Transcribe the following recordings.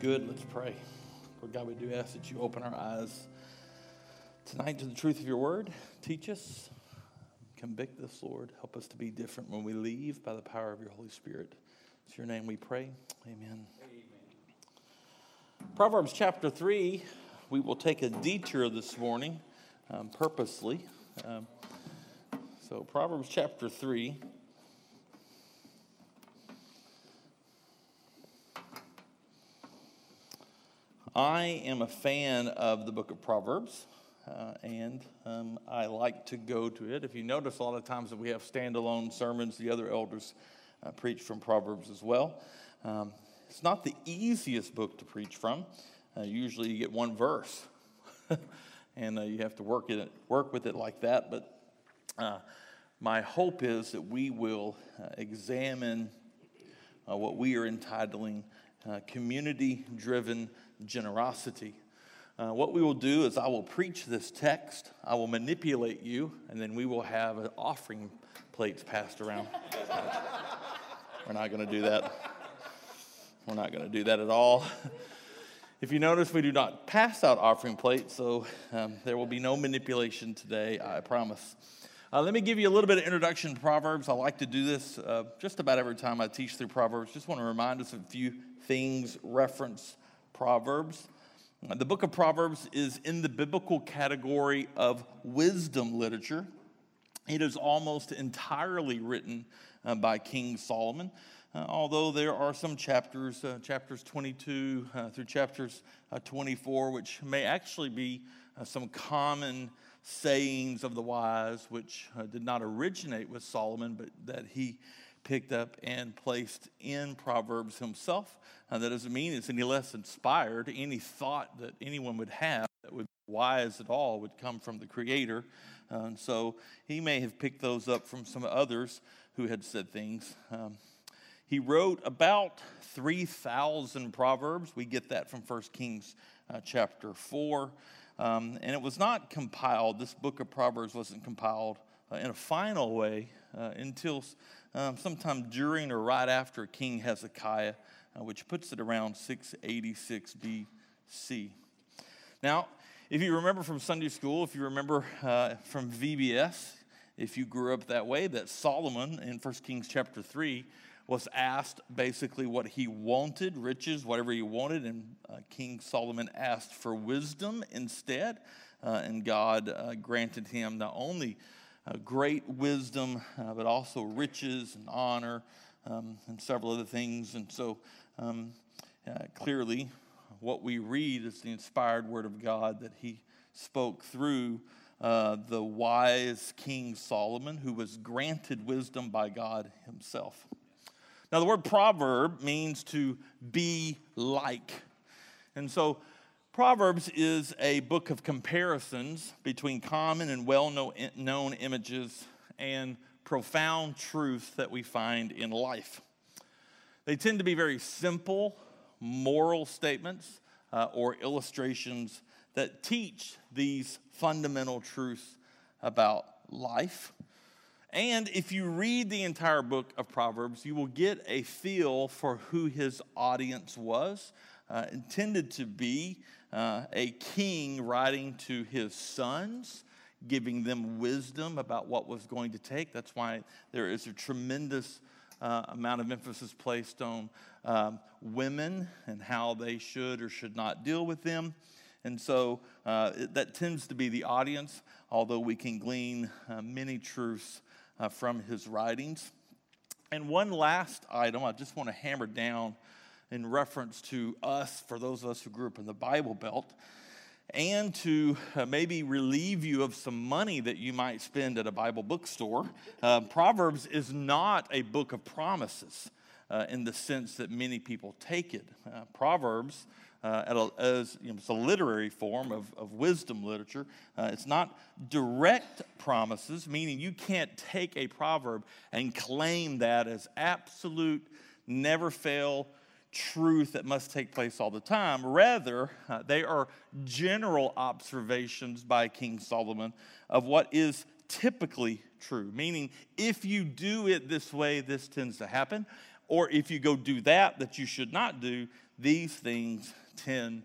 good. Let's pray. Lord God, we do ask that you open our eyes tonight to the truth of your word. Teach us, convict us, Lord. Help us to be different when we leave by the power of your Holy Spirit. It's your name we pray. Amen. Amen. Proverbs chapter 3, we will take a detour this morning um, purposely. Um, so, Proverbs chapter 3. I am a fan of the book of Proverbs, uh, and um, I like to go to it. If you notice, a lot of times that we have standalone sermons, the other elders uh, preach from Proverbs as well. Um, it's not the easiest book to preach from. Uh, usually, you get one verse, and uh, you have to work it work with it like that. But uh, my hope is that we will uh, examine what we are entitling community-driven generosity. Uh, what we will do is, I will preach this text, I will manipulate you, and then we will have an offering plates passed around. We're not going to do that. We're not going to do that at all. If you notice, we do not pass out offering plates, so um, there will be no manipulation today, I promise. Uh, let me give you a little bit of introduction to Proverbs. I like to do this uh, just about every time I teach through Proverbs. Just want to remind us of a few things, reference Proverbs. The book of Proverbs is in the biblical category of wisdom literature. It is almost entirely written uh, by King Solomon, uh, although there are some chapters, uh, chapters 22 uh, through chapters uh, 24, which may actually be uh, some common sayings of the wise, which did not originate with Solomon, but that he picked up and placed in Proverbs himself. Uh, that doesn't mean it's any less inspired. Any thought that anyone would have that would be wise at all would come from the Creator. Uh, and so he may have picked those up from some others who had said things. Um, he wrote about 3,000 Proverbs. We get that from 1 Kings uh, chapter 4. Um, and it was not compiled, this book of Proverbs wasn't compiled uh, in a final way uh, until um, sometime during or right after King Hezekiah, uh, which puts it around 686 BC. Now, if you remember from Sunday school, if you remember uh, from VBS, if you grew up that way, that Solomon in 1 Kings chapter 3 was asked basically what he wanted, riches, whatever he wanted, and uh, King Solomon asked for wisdom instead, uh, and God uh, granted him not only uh, great wisdom, uh, but also riches and honor um, and several other things. And so, um, uh, clearly, what we read is the inspired word of God that he spoke through uh, the wise King Solomon, who was granted wisdom by God himself. Now, the word proverb means to be like. And so, Proverbs is a book of comparisons between common and well known images and profound truths that we find in life. They tend to be very simple moral statements uh, or illustrations that teach these fundamental truths about life. And if you read the entire book of Proverbs, you will get a feel for who his audience was, uh, intended to be uh, a king writing to his sons, giving them wisdom about what was going to take. That's why there is a tremendous uh, amount of emphasis placed on um, women and how they should or should not deal with them. And so uh, it, that tends to be the audience, although we can glean uh, many truths uh, from his writings. And one last item I just want to hammer down in reference to us, for those of us who grew up in the Bible Belt, and to uh, maybe relieve you of some money that you might spend at a Bible bookstore. Uh, Proverbs is not a book of promises uh, in the sense that many people take it. Uh, Proverbs, uh, a, as you know, it's a literary form of, of wisdom literature. Uh, it's not direct promises, meaning you can't take a proverb and claim that as absolute, never fail truth that must take place all the time. Rather, uh, they are general observations by King Solomon of what is typically true, meaning if you do it this way, this tends to happen, or if you go do that that you should not do, these things tend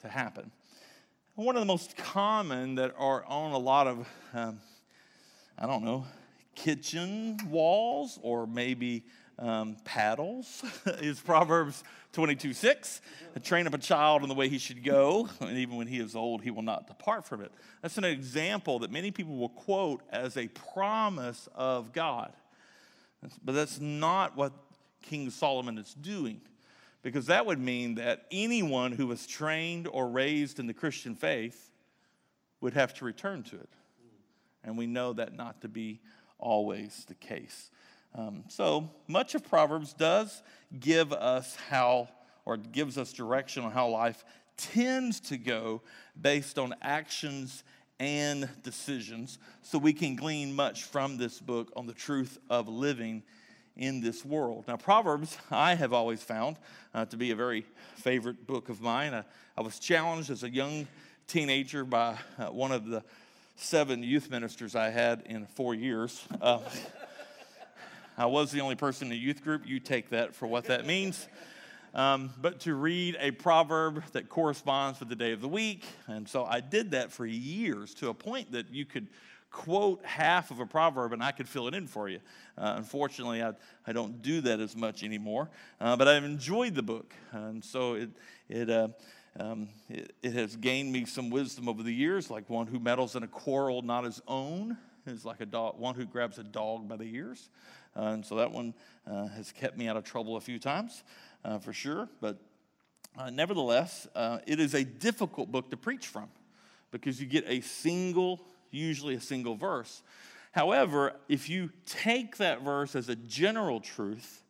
to happen. One of the most common that are on a lot of, um, I don't know, kitchen walls or maybe um, paddles is Proverbs 22 6. Train up a child in the way he should go, and even when he is old, he will not depart from it. That's an example that many people will quote as a promise of God. But that's not what King Solomon is doing, because that would mean that anyone who was trained or raised in the Christian faith would have to return to it. And we know that not to be always the case. Um, so much of Proverbs does give us how, or gives us direction on how life tends to go based on actions and decisions. So we can glean much from this book on the truth of living in this world. Now, Proverbs, I have always found uh, to be a very favorite book of mine. I, I was challenged as a young teenager by uh, one of the seven youth ministers I had in four years. Uh, I was the only person in the youth group. You take that for what that means. Um, but to read a proverb that corresponds with the day of the week. And so I did that for years to a point that you could quote half of a proverb and I could fill it in for you. Uh, unfortunately, I, I don't do that as much anymore, uh, but I've enjoyed the book. And so it, it, uh, um, it, it, has gained me some wisdom over the years, like one who meddles in a quarrel not his own is like a dog, one who grabs a dog by the ears. Uh, and so that one uh, has kept me out of trouble a few times uh, for sure. But nevertheless, it is a difficult book to preach from because you get a single, usually a single verse. However, if you take that verse as a general truth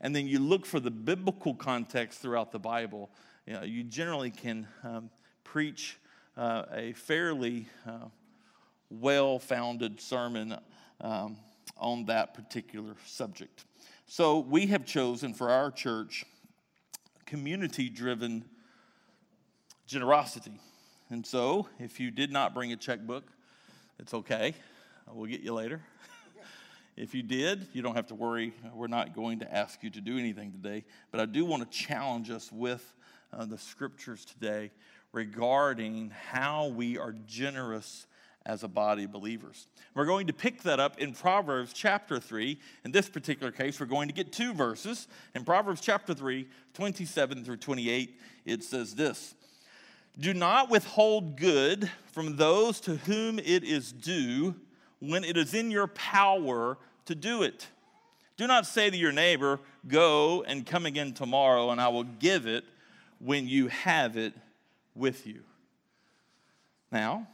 and then you look for the biblical context throughout the Bible, you, know, you generally can um, preach uh, a fairly uh, well founded sermon um, on that particular subject. So we have chosen for our church community driven generosity. And so if you did not bring a checkbook, it's okay. We'll get you later. if you did, you don't have to worry. We're not going to ask you to do anything today. But I do want to challenge us with uh, the scriptures today regarding how we are generous as a body of believers. We're going to pick that up in Proverbs chapter 3. In this particular case, we're going to get two verses. In Proverbs chapter 3, 27 through 28, it says this Do not withhold good from those to whom it is due when it is in your power to do it. Do not say to your neighbor, Go and come again tomorrow, and I will give it when you have it with you. Now,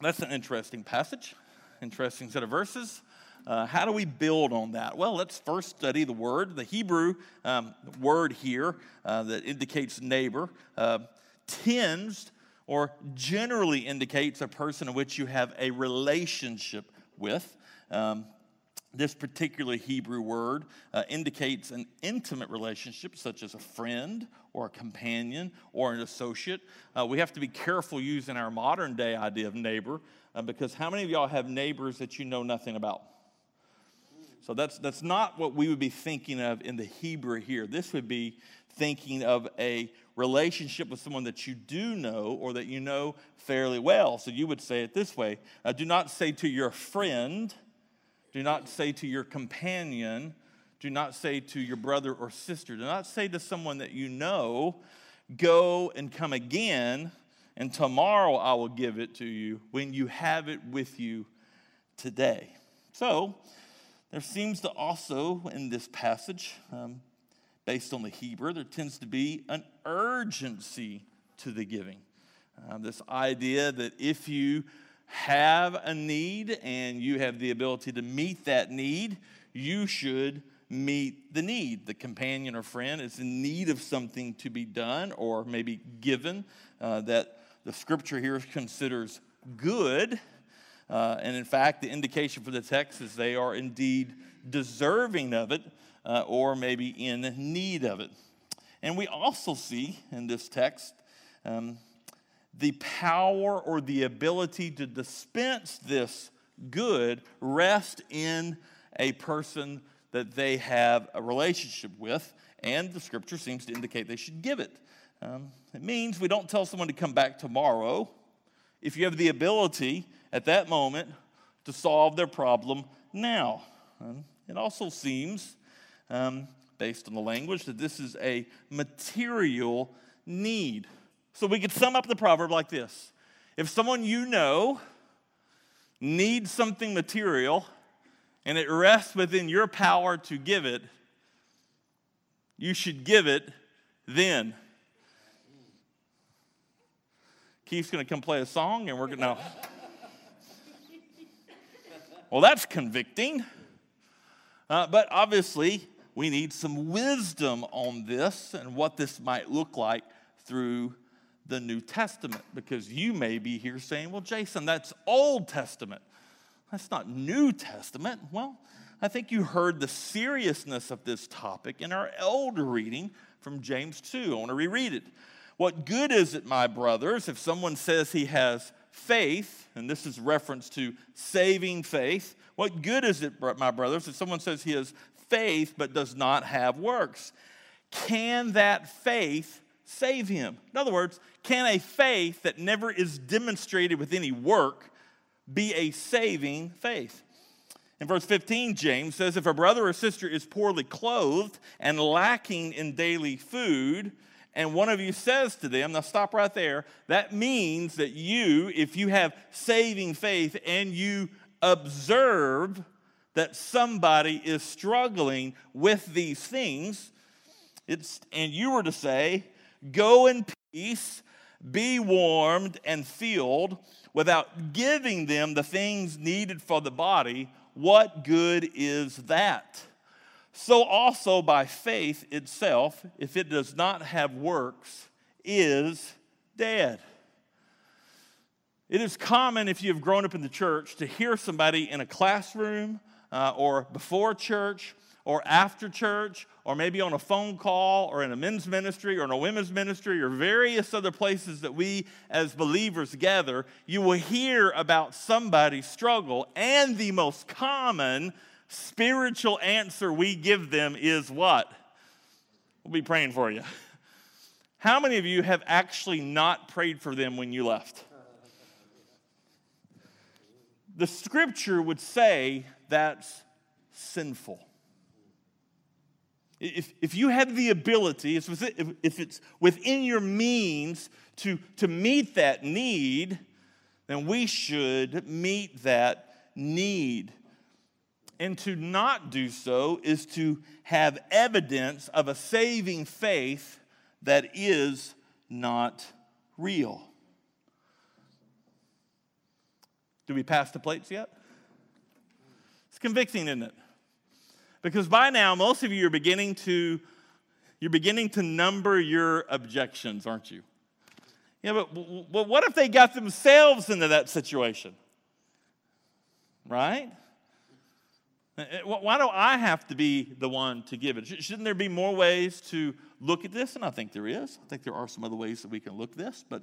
that's an interesting passage, interesting set of verses. Uh, how do we build on that? Well, let's first study the word. The Hebrew um, word here uh, that indicates neighbor uh, tends or generally indicates a person in which you have a relationship with. Um, this particular Hebrew word uh, indicates an intimate relationship, such as a friend or a companion or an associate. Uh, we have to be careful using our modern day idea of neighbor uh, because how many of y'all have neighbors that you know nothing about? So that's, that's not what we would be thinking of in the Hebrew here. This would be thinking of a relationship with someone that you do know or that you know fairly well. So you would say it this way uh, Do not say to your friend, do not say to your companion, do not say to your brother or sister, do not say to someone that you know, go and come again, and tomorrow I will give it to you when you have it with you today. So, there seems to also, in this passage, um, based on the Hebrew, there tends to be an urgency to the giving. Uh, this idea that if you have a need and you have the ability to meet that need, you should meet the need. The companion or friend is in need of something to be done or maybe given uh, that the scripture here considers good. Uh, and in fact, the indication for the text is they are indeed deserving of it uh, or maybe in need of it. And we also see in this text um, the power or the ability to dispense this good rest in a person that they have a relationship with, and the scripture seems to indicate they should give it. Um, it means we don't tell someone to come back tomorrow. If you have the ability at that moment to solve their problem now. Um, it also seems, um, based on the language, that this is a material need. So we could sum up the proverb like this If someone you know needs something material and it rests within your power to give it, you should give it then. Keith's going to come play a song, and we're going to. Well, that's convicting. Uh, but obviously, we need some wisdom on this and what this might look like through the New Testament because you may be here saying, well, Jason, that's Old Testament. That's not New Testament. Well, I think you heard the seriousness of this topic in our elder reading from James 2. I want to reread it. What good is it, my brothers, if someone says he has faith, and this is reference to saving faith, what good is it, my brothers, if someone says he has faith but does not have works? Can that faith save him? In other words, can a faith that never is demonstrated with any work be a saving faith? In verse 15, James says, If a brother or sister is poorly clothed and lacking in daily food, and one of you says to them, now stop right there, that means that you, if you have saving faith and you observe that somebody is struggling with these things, it's, and you were to say, Go in peace, be warmed and filled, without giving them the things needed for the body, what good is that? So also by faith itself, if it does not have works, is dead. It is common if you have grown up in the church to hear somebody in a classroom uh, or before church or after church or maybe on a phone call or in a men's ministry or in a women's ministry or various other places that we as believers gather, you will hear about somebody's struggle. And the most common spiritual answer we give them is what? We'll be praying for you. How many of you have actually not prayed for them when you left? The scripture would say that's sinful. If, if you have the ability, if it's within your means to, to meet that need, then we should meet that need. And to not do so is to have evidence of a saving faith that is not real. Do we pass the plates yet? It's convicting, isn't it? Because by now, most of you are beginning to you're beginning to number your objections, aren't you? Yeah, but, but what if they got themselves into that situation? Right? Eh, eh, why do I have to be the one to give it? Shouldn't there be more ways to look at this? And I think there is. I think there are some other ways that we can look at this. But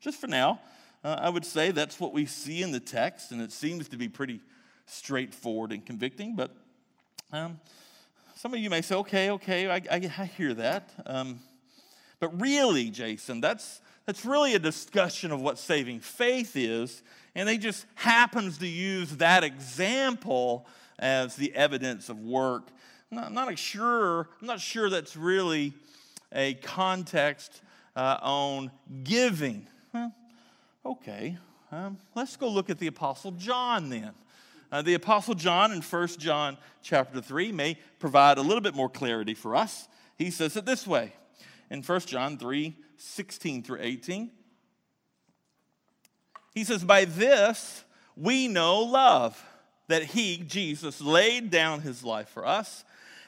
just for now, uh, I would say that's what we see in the text, and it seems to be pretty straightforward and convicting. But um, some of you may say, okay, okay, I, I, I hear that. Um, but really, Jason, that's, that's really a discussion of what saving faith is. And they just happens to use that example as the evidence of work. I'm not, sure, I'm not sure that's really a context uh, on giving. Well, okay, um, let's go look at the Apostle John then. Uh, the Apostle John in 1 John chapter 3 may provide a little bit more clarity for us. He says it this way in 1 John 3 16 through 18. He says, By this we know love, that he, Jesus, laid down his life for us,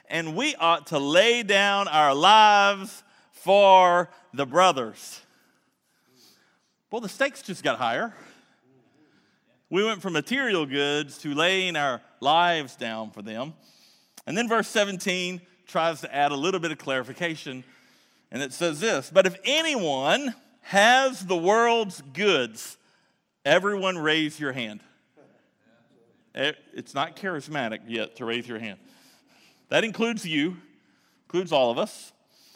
and we ought to lay down our lives for the brothers. Well, the stakes just got higher. We went from material goods to laying our lives down for them. And then verse 17 tries to add a little bit of clarification. And it says this But if anyone has the world's goods, everyone raise your hand. Eh, it's not charismatic yet to raise your hand. That includes you, includes all of us.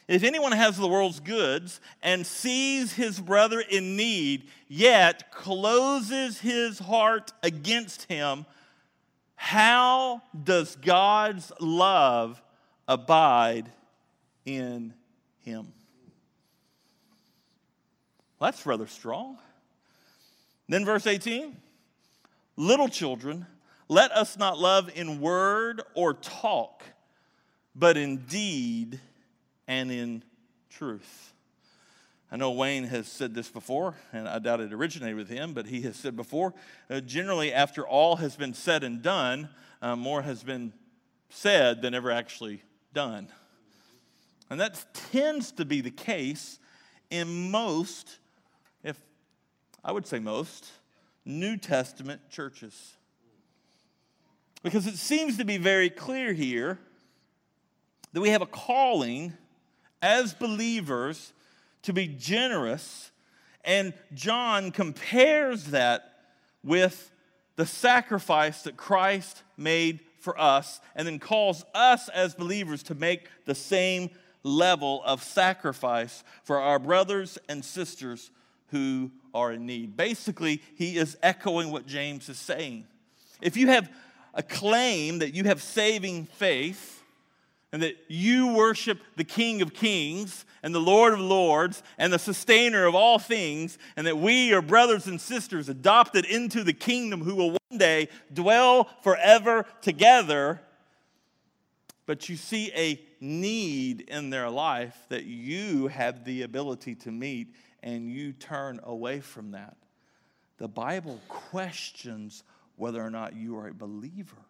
If anyone has the world's goods and sees his brother in need, yet closes his heart against him, how does God's love abide in him? Well, that's rather strong. Then, verse 18 Little children, let us not love in word or talk, but in deed and in truth. I know Wayne has said this before, and I doubt it originated with him, but he has said before uh, generally, after all has been said and done, uh, more has been said than ever actually done. And that tends to be the case in most, if I would say most, New Testament churches. Because it seems to be very clear here that we have a calling as believers to be generous. And John compares that with the sacrifice that Christ made for us, and then calls us as believers to make the same level of sacrifice for our brothers and sisters who are in need. Basically, he is echoing what James is saying. If you have a claim that you have saving faith, and that you worship the King of Kings and the Lord of Lords and the sustainer of all things, and that we are brothers and sisters adopted into the kingdom who will one day dwell forever together. But you see a need in their life that you have the ability to meet, and you turn away from that. The Bible questions whether or not you are a believer.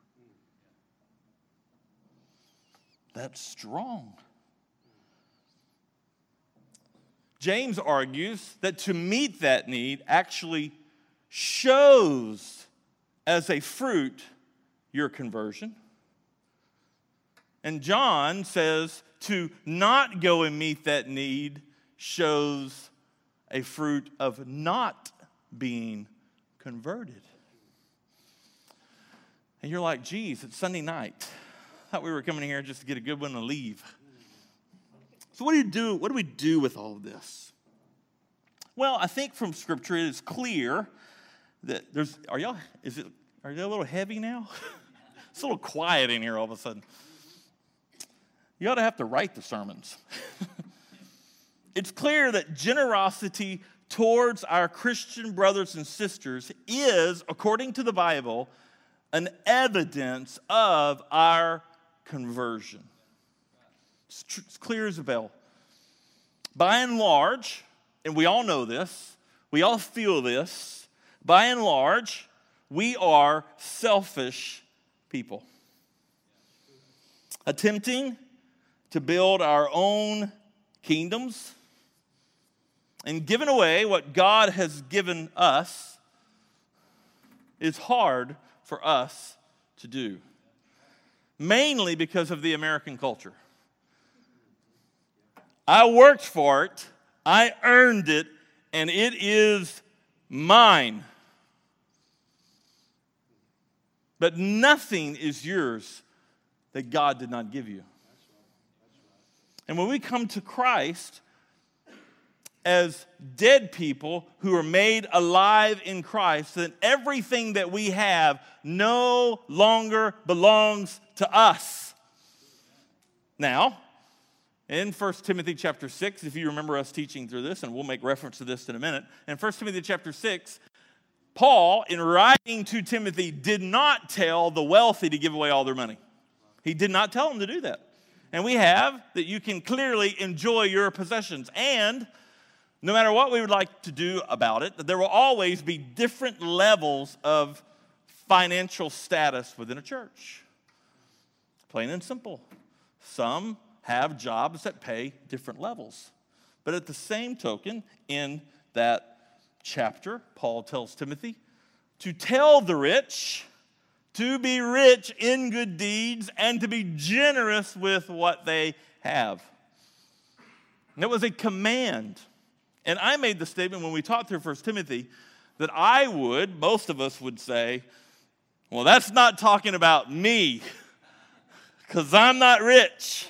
That's strong. James argues that to meet that need actually shows as a fruit your conversion. And John says to not go and meet that need shows a fruit of not being converted. And you're like, geez, it's Sunday night thought we were coming here just to get a good one and leave. So what do you do? What do we do with all of this? Well, I think from Scripture it is clear that there's. Are y'all? Is it? Are you a little heavy now? it's a little quiet in here all of a sudden. You ought to have to write the sermons. it's clear that generosity towards our Christian brothers and sisters is, according to the Bible, an evidence of our conversion. It's, tr- it's clear as a bell. By and large, and we all know this, we all feel this, by and large, we are selfish people. Attempting to build our own kingdoms and giving away what God has given us is hard for us to do mainly because of the American culture. I worked for it, I earned it, and it is mine. But nothing is yours that God did not give you. And when we come to Christ, as dead people who are made alive in Christ, then everything that we have no longer belongs to us. Now, in 1 Timothy chapter 6, if you remember us teaching through this, and we'll make reference to this in a minute, in 1 Timothy chapter 6, Paul, in writing to Timothy, did not tell the wealthy to give away all their money. He did not tell them to do that. And we have that you can clearly enjoy your possessions. And no matter what we would like to do about it, there will always be different levels of financial status within a church. Plain and simple. Some have jobs that pay different levels. But at the same token, in that chapter, Paul tells Timothy to tell the rich to be rich in good deeds and to be generous with what they have. And it was a command. And I made the statement when we taught through 1 Timothy that I would, most of us would say, well, that's not talking about me. because I'm not rich.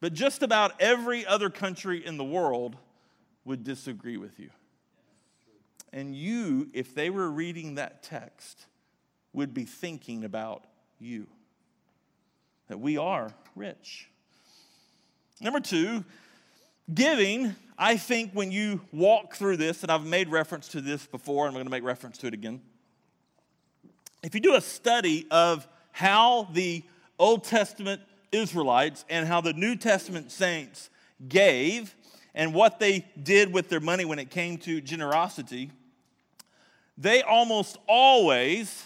But just about every other country in the world would disagree with you. And you, if they were reading that text, would be thinking about you. That we are rich. Number two, giving, I think when you walk through this, and I've made reference to this before, and I'm going to make reference to it again. If you do a study of how the Old Testament Israelites and how the New Testament saints gave and what they did with their money when it came to generosity, they almost always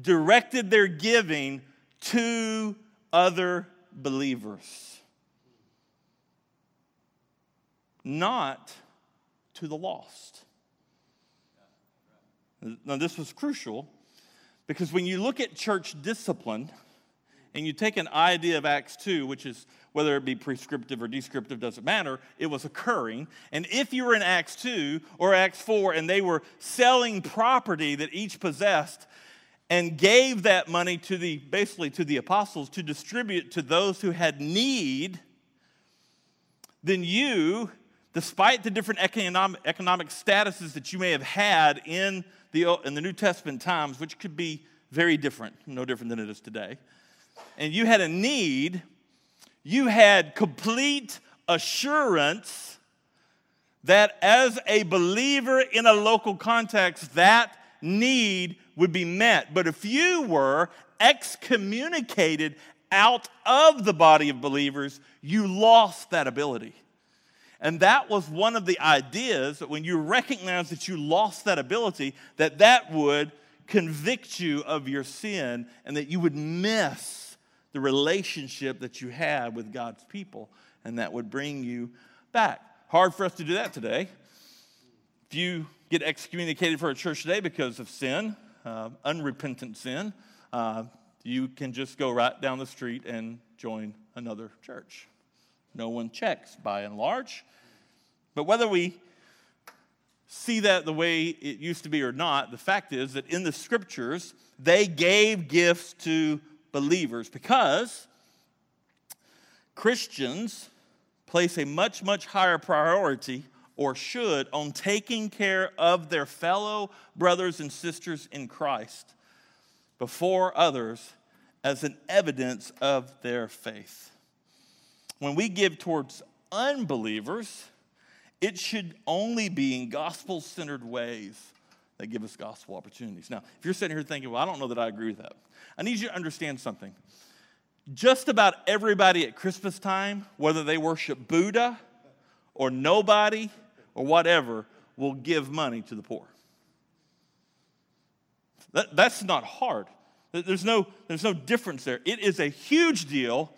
directed their giving to other believers, not to the lost. Now, this was crucial because when you look at church discipline and you take an idea of Acts 2, which is whether it be prescriptive or descriptive, doesn't matter, it was occurring. And if you were in Acts 2 or Acts 4 and they were selling property that each possessed, and gave that money to the basically to the apostles to distribute to those who had need then you despite the different economic, economic statuses that you may have had in the, in the new testament times which could be very different no different than it is today and you had a need you had complete assurance that as a believer in a local context that need would be met. But if you were excommunicated out of the body of believers, you lost that ability. And that was one of the ideas that when you recognize that you lost that ability, that that would convict you of your sin and that you would miss the relationship that you had with God's people and that would bring you back. Hard for us to do that today. If you get excommunicated for a church today because of sin, uh, unrepentant sin, uh, you can just go right down the street and join another church. No one checks by and large. But whether we see that the way it used to be or not, the fact is that in the scriptures, they gave gifts to believers because Christians place a much, much higher priority or should on taking care of their fellow brothers and sisters in Christ before others as an evidence of their faith. When we give towards unbelievers, it should only be in gospel centered ways that give us gospel opportunities. Now, if you're sitting here thinking, well, I don't know that I agree with that, I need you to understand something. Just about everybody at Christmas time, whether they worship Buddha or nobody or whatever will give money to the poor. That, that's not hard. There's no, there's no difference there. It is a huge deal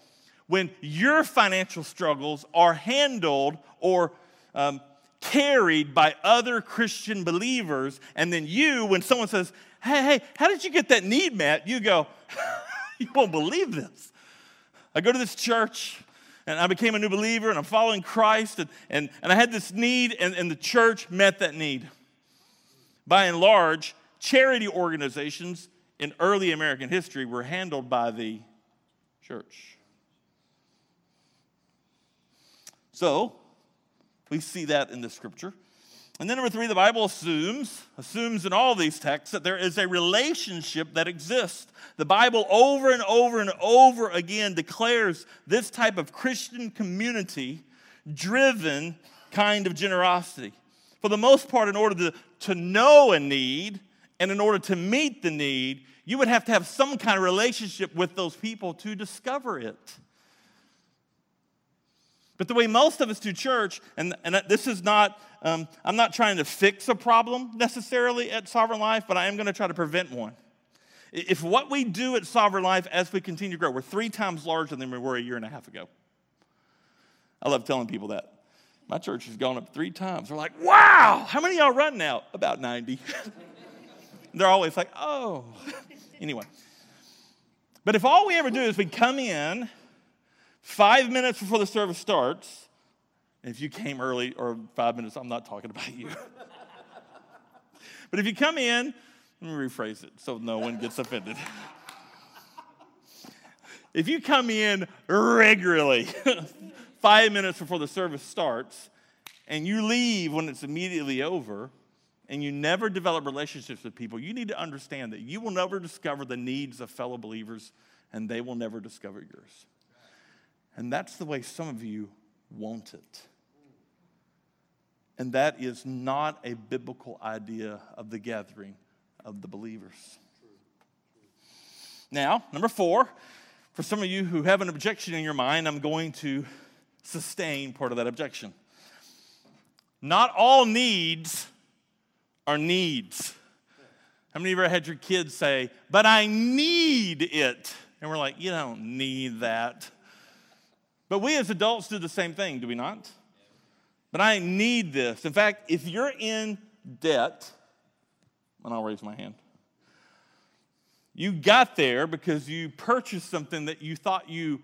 when your financial struggles are handled or um, carried by other Christian believers, and then you, when someone says, Hey, hey, how did you get that need met? You go, You won't believe this. I go to this church, and I became a new believer and I'm following Christ and, and, and I had this need and, and the church met that need. By and large, charity organizations in early American history were handled by the church. So, we see that in the scripture. And then number three, the Bible assumes, assumes in all these texts that there is a relationship that exists. The Bible over and over and over again declares this type of Christian community driven kind of generosity. For the most part, in order to, to know a need and in order to meet the need, you would have to have some kind of relationship with those people to discover it. But the way most of us do church, and, and this is not, um, I'm not trying to fix a problem necessarily at Sovereign Life, but I am going to try to prevent one. If what we do at Sovereign Life as we continue to grow, we're three times larger than we were a year and a half ago. I love telling people that. My church has gone up three times. They're like, wow, how many y'all run now? About 90. They're always like, oh. anyway. But if all we ever do is we come in Five minutes before the service starts, if you came early or five minutes, I'm not talking about you. but if you come in, let me rephrase it so no one gets offended. if you come in regularly, five minutes before the service starts, and you leave when it's immediately over, and you never develop relationships with people, you need to understand that you will never discover the needs of fellow believers, and they will never discover yours. And that's the way some of you want it. And that is not a biblical idea of the gathering of the believers. Now, number four, for some of you who have an objection in your mind, I'm going to sustain part of that objection. Not all needs are needs. How many of you ever had your kids say, But I need it? And we're like, You don't need that. But we as adults do the same thing, do we not? But I need this. In fact, if you're in debt, and I'll raise my hand, you got there because you purchased something that you thought you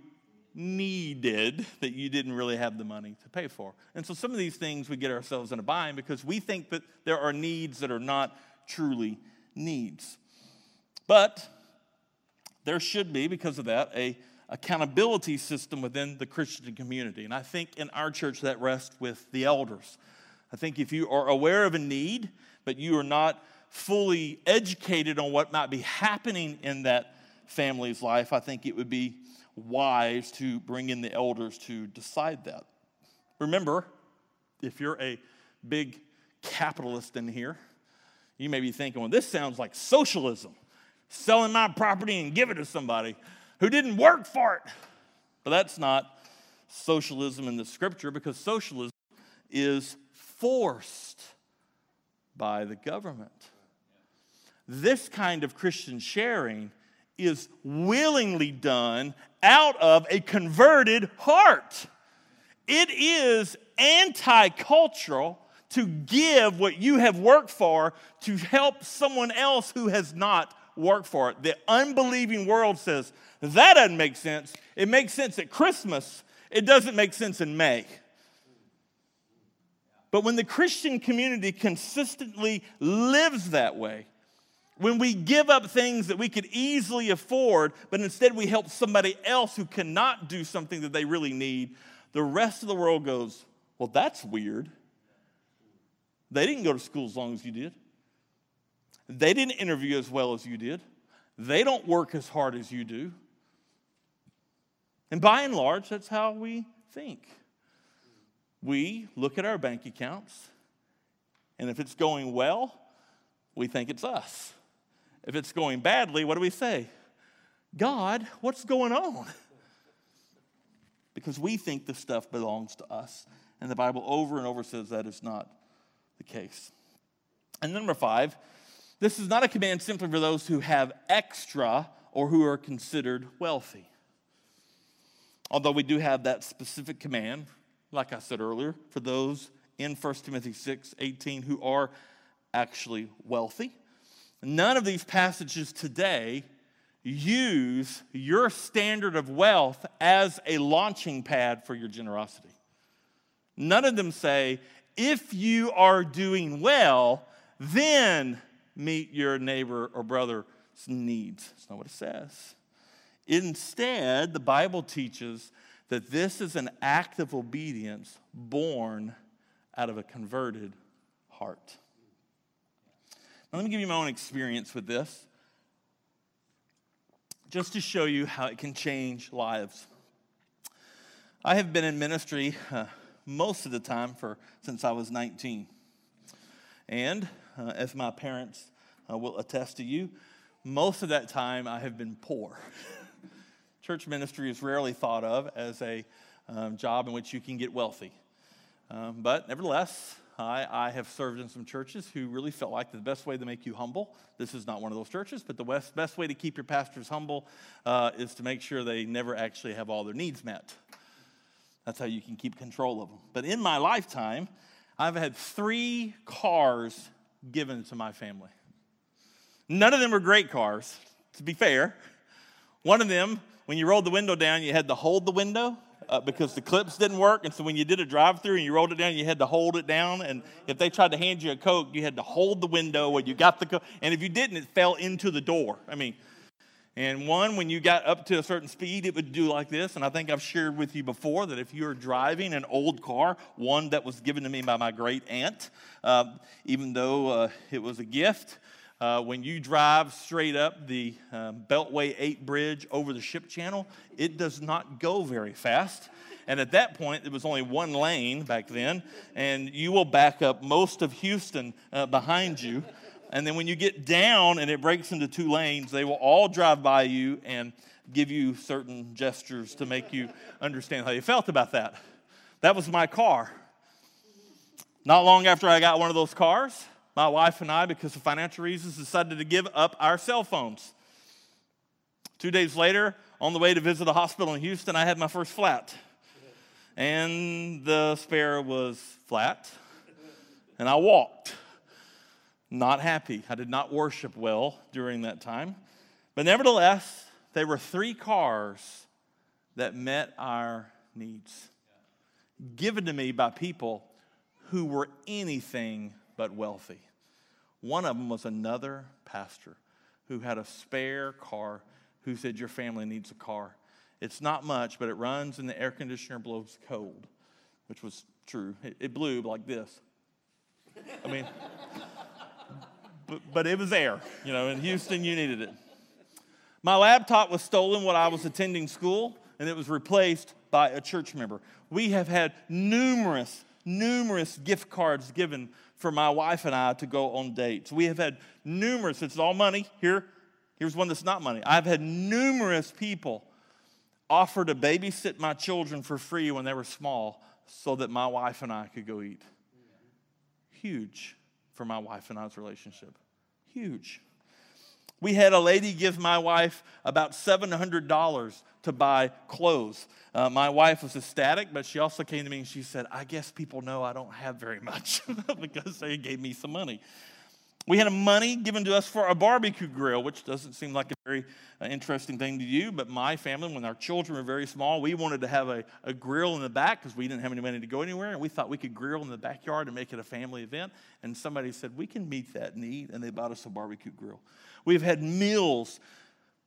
needed that you didn't really have the money to pay for. And so some of these things we get ourselves in a bind because we think that there are needs that are not truly needs. But there should be, because of that, a accountability system within the Christian community. And I think in our church that rests with the elders. I think if you are aware of a need, but you are not fully educated on what might be happening in that family's life, I think it would be wise to bring in the elders to decide that. Remember, if you're a big capitalist in here, you may be thinking, well, this sounds like socialism selling my property and give it to somebody who didn't work for it. But that's not socialism in the scripture because socialism is forced by the government. This kind of Christian sharing is willingly done out of a converted heart. It is anti cultural to give what you have worked for to help someone else who has not worked for it. The unbelieving world says, that doesn't make sense. It makes sense at Christmas, it doesn't make sense in May. But when the Christian community consistently lives that way, when we give up things that we could easily afford, but instead we help somebody else who cannot do something that they really need, the rest of the world goes, Well, that's weird. They didn't go to school as long as you did. They didn't interview as well as you did. They don't work as hard as you do. And by and large, that's how we think. We look at our bank accounts, and if it's going well, we think it's us. If it's going badly, what do we say? God, what's going on? Because we think this stuff belongs to us. And the Bible over and over says that is not the case. And number five, this is not a command simply for those who have extra or who are considered wealthy. Although we do have that specific command, like I said earlier, for those in 1 Timothy 6 18 who are actually wealthy. None of these passages today use your standard of wealth as a launching pad for your generosity. None of them say, if you are doing well, then meet your neighbor or brother's needs. That's not what it says. Instead, the Bible teaches that this is an act of obedience born out of a converted heart. Now, let me give you my own experience with this, just to show you how it can change lives. I have been in ministry uh, most of the time for since I was 19. And uh, as my parents uh, will attest to you, most of that time I have been poor. Church ministry is rarely thought of as a um, job in which you can get wealthy. Um, but nevertheless, I, I have served in some churches who really felt like the best way to make you humble, this is not one of those churches, but the best, best way to keep your pastors humble uh, is to make sure they never actually have all their needs met. That's how you can keep control of them. But in my lifetime, I've had three cars given to my family. None of them were great cars, to be fair. One of them, when you rolled the window down, you had to hold the window uh, because the clips didn't work. And so when you did a drive through and you rolled it down, you had to hold it down. And if they tried to hand you a Coke, you had to hold the window where you got the Coke. And if you didn't, it fell into the door. I mean, And one, when you got up to a certain speed, it would do like this. And I think I've shared with you before that if you're driving an old car, one that was given to me by my great aunt, uh, even though uh, it was a gift, uh, when you drive straight up the um, Beltway 8 bridge over the ship channel, it does not go very fast. And at that point, it was only one lane back then, and you will back up most of Houston uh, behind you. And then when you get down and it breaks into two lanes, they will all drive by you and give you certain gestures to make you understand how you felt about that. That was my car. Not long after I got one of those cars, my wife and I, because of financial reasons, decided to give up our cell phones. Two days later, on the way to visit a hospital in Houston, I had my first flat. And the spare was flat, and I walked not happy. I did not worship well during that time. But nevertheless, there were three cars that met our needs, given to me by people who were anything but wealthy. One of them was another pastor who had a spare car who said, Your family needs a car. It's not much, but it runs and the air conditioner blows cold, which was true. It, it blew like this. I mean, but, it was there. You know, in Houston, you needed it. My laptop was stolen when I was attending school, and it was replaced by a church member. We have had numerous, numerous gift cards given for my wife and I to go on dates. We have had numerous, it's all money. Here, here's one that's not money. I've had numerous people offer to babysit my children for free when they were small so that my wife and I could go eat. Huge for my wife and I's relationship. Huge. We had a lady give my wife about $700 to buy clothes. Uh, my wife was ecstatic, but she also came to me and she said, I guess people know I don't have very much because they gave me some money. We had money given to us for a barbecue grill, which doesn't seem like a very uh, interesting thing to you, but my family, when our children were very small, we wanted to have a, a grill in the back because we didn't have any money to go anywhere, and we thought we could grill in the backyard and make it a family event. And somebody said, We can meet that need, and they bought us a barbecue grill. We've had meals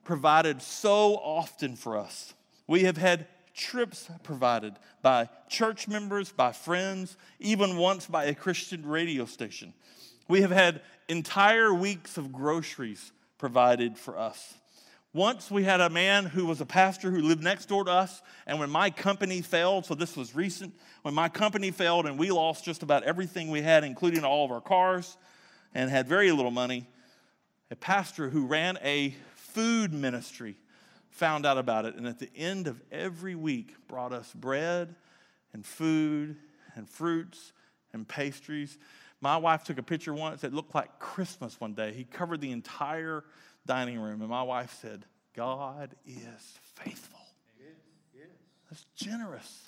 provided so often for us. We have had trips provided by church members, by friends, even once by a Christian radio station. We have had entire weeks of groceries provided for us. Once we had a man who was a pastor who lived next door to us, and when my company failed, so this was recent, when my company failed and we lost just about everything we had, including all of our cars, and had very little money, a pastor who ran a food ministry found out about it, and at the end of every week brought us bread and food and fruits and pastries my wife took a picture once that looked like Christmas one day. He covered the entire dining room, and my wife said, God is faithful. That's generous.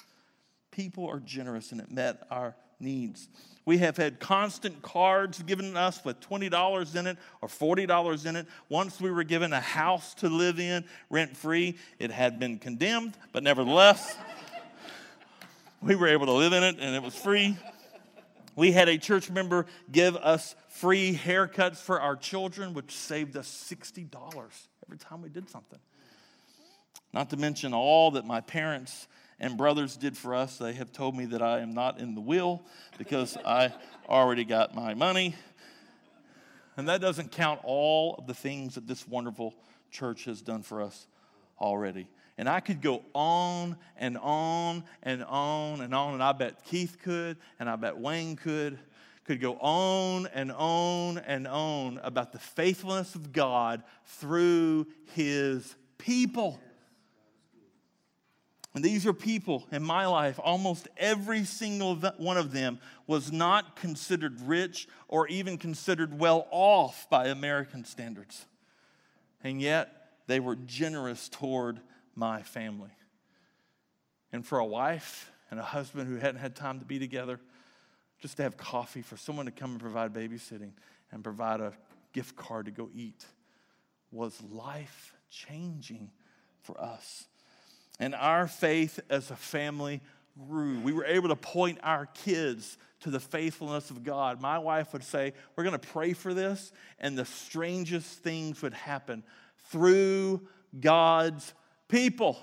People are generous, and it met our needs. We have had constant cards given us with $20 in it or $40 in it. Once we were given a house to live in rent free. It had been condemned, but nevertheless, we were able to live in it and it was free. We had a church member give us free haircuts for our children, which saved us $60 every time we did something. Not to mention all that my parents and brothers did for us. They have told me that I am not in the will because I already got my money. And that doesn't count all of the things that this wonderful church has done for us already. And I could go on and on and on and on. And I bet Keith could, and I bet Wayne could, could go on and on and on about the faithfulness of God through his people. And these are people in my life, almost every single one of them was not considered rich or even considered well off by American standards. And yet they were generous toward my family. And for a wife and a husband who hadn't had time to be together, just to have coffee, for someone to come and provide babysitting and provide a gift card to go eat was life changing for us. And our faith as a family grew. We were able to point our kids to the faithfulness of God. My wife would say, We're going to pray for this, and the strangest things would happen through God's people.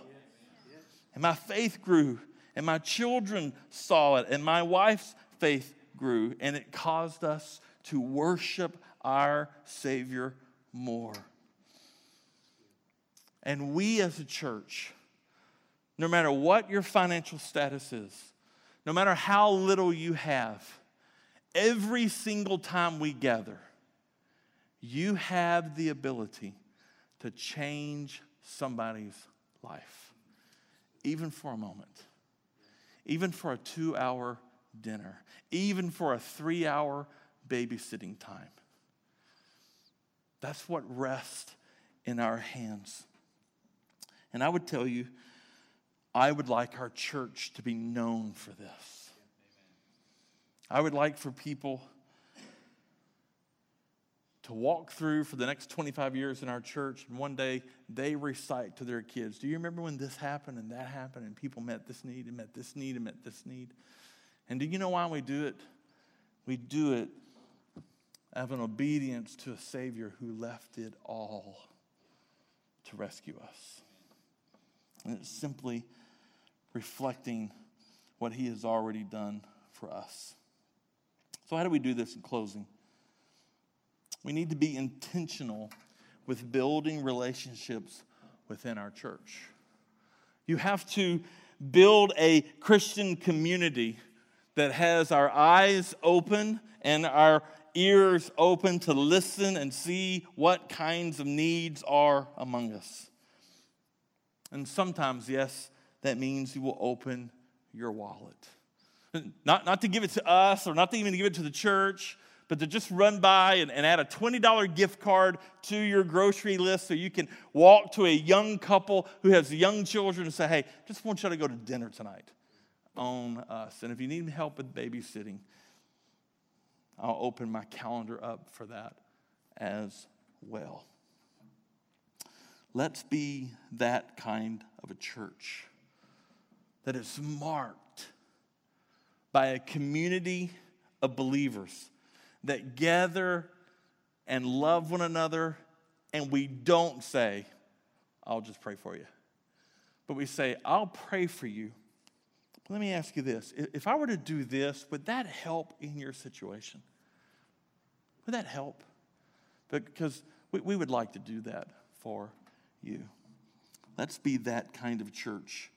And my faith grew, and my children saw it, and my wife's faith grew, and it caused us to worship our Savior more. And we as a church, no matter what your financial status is, no matter how little you have, every single time we gather, you have the ability to change somebody's life, even for a moment, even for a two hour dinner, even for a three hour babysitting time. That's what rests in our hands. And I would tell you, I would like our church to be known for this. I would like for people to walk through for the next 25 years in our church, and one day they recite to their kids, Do you remember when this happened and that happened, and people met this need and met this need and met this need? And do you know why we do it? We do it of an obedience to a Savior who left it all to rescue us. And it's simply reflecting what He has already done for us. So, how do we do this in closing? We need to be intentional with building relationships within our church. You have to build a Christian community that has our eyes open and our ears open to listen and see what kinds of needs are among us. And sometimes, yes, that means you will open your wallet. Not, not to give it to us or not to even give it to the church, but to just run by and, and add a $20 gift card to your grocery list so you can walk to a young couple who has young children and say, hey, just want you to go to dinner tonight on us. And if you need help with babysitting, I'll open my calendar up for that as well. Let's be that kind of a church that is marked by a community of believers that gather and love one another, and we don't say, I'll just pray for you. But we say, I'll pray for you. Let me ask you this if I were to do this, would that help in your situation? Would that help? Because we, we would like to do that for you. Let's be that kind of church,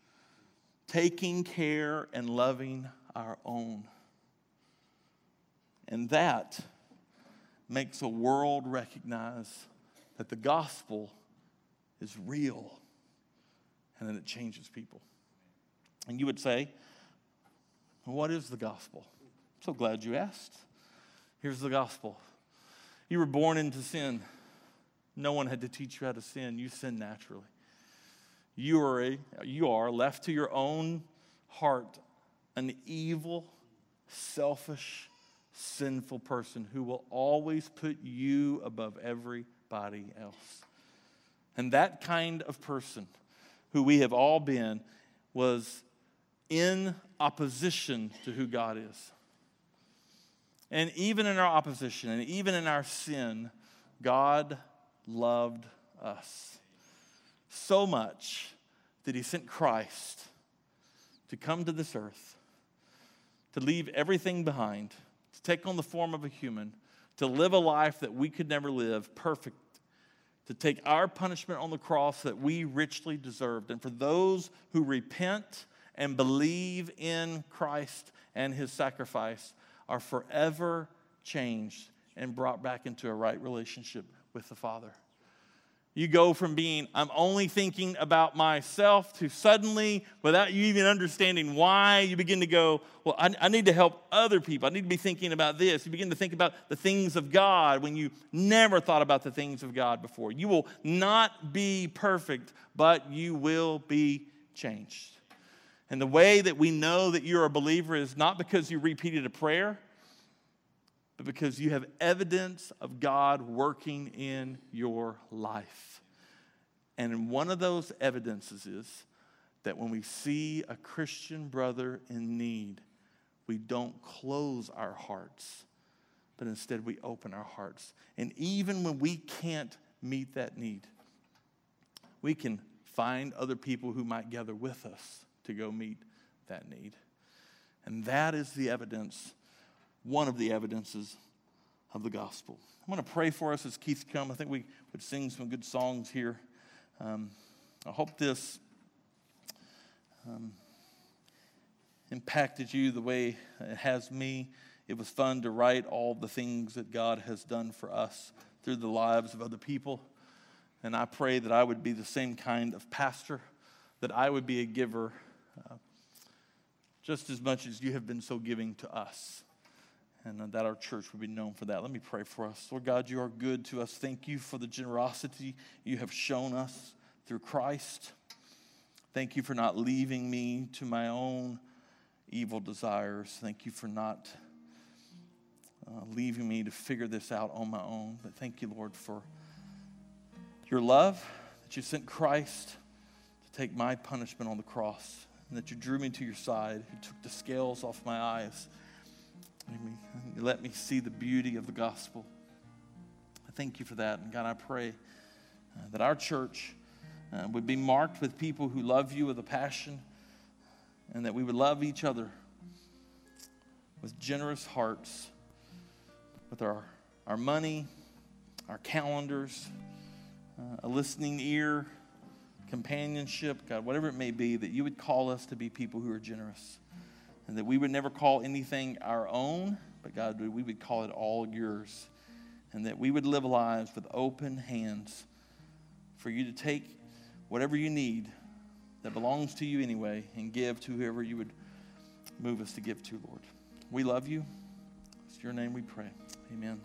taking care and loving our own. And that makes a world recognize that the gospel is real and that it changes people. And you would say, What is the gospel? I'm so glad you asked. Here's the gospel you were born into sin. No one had to teach you how to sin. You sin naturally. You are, a, you are left to your own heart an evil, selfish, sinful person who will always put you above everybody else. And that kind of person, who we have all been, was in opposition to who God is. And even in our opposition and even in our sin, God loved us so much that He sent Christ to come to this earth, to leave everything behind take on the form of a human, to live a life that we could never live, perfect, to take our punishment on the cross that we richly deserved. And for those who repent and believe in Christ and his sacrifice, are forever changed and brought back into a right relationship with the Father. You go from being, I'm only thinking about myself, to suddenly, without you even understanding why, you begin to go, Well, I, I, need to help other people. I need to be thinking about this. You begin to think about the things of God when you never thought about the things of God before. You will not be perfect, but you will be changed. And the way that we know that you're a believer is not because you repeated a prayer, but because you have evidence of God working in your life. And one of those evidences is that when we see a Christian brother in need, we don't close our hearts, but instead we open our hearts. And even when we can't meet that need, we can find other people who might gather with us to go meet that need. And that is the evidence, one of the evidences of the gospel. I'm going to pray for us as Keith comes. I think we would sing some good songs here. Um, I hope this um, impacted you the way it has me. It was fun to write all the things that God has done for us through the lives of other people. And I pray that I would be the same kind of pastor, that I would be a giver uh, just as much as you have been so giving to us. And that our church would be known for that. Let me pray for us. Lord God, you are good to us. Thank you for the generosity you have shown us through Christ. Thank you for not leaving me to my own evil desires. Thank you for not uh, leaving me to figure this out on my own. But thank you, Lord, for your love that you sent Christ to take my punishment on the cross and that you drew me to your side. You took the scales off my eyes. And you let me see the beauty of the gospel. I thank you for that. And God, I pray uh, that our church uh, would be marked with people who love you with a passion and that we would love each other with generous hearts, with our, our money, our calendars, uh, a listening ear, companionship, God, whatever it may be, that you would call us to be people who are generous. And that we would never call anything our own, but God, we would call it all yours. And that we would live lives with open hands for you to take whatever you need that belongs to you anyway and give to whoever you would move us to give to, Lord. We love you. It's your name we pray. Amen.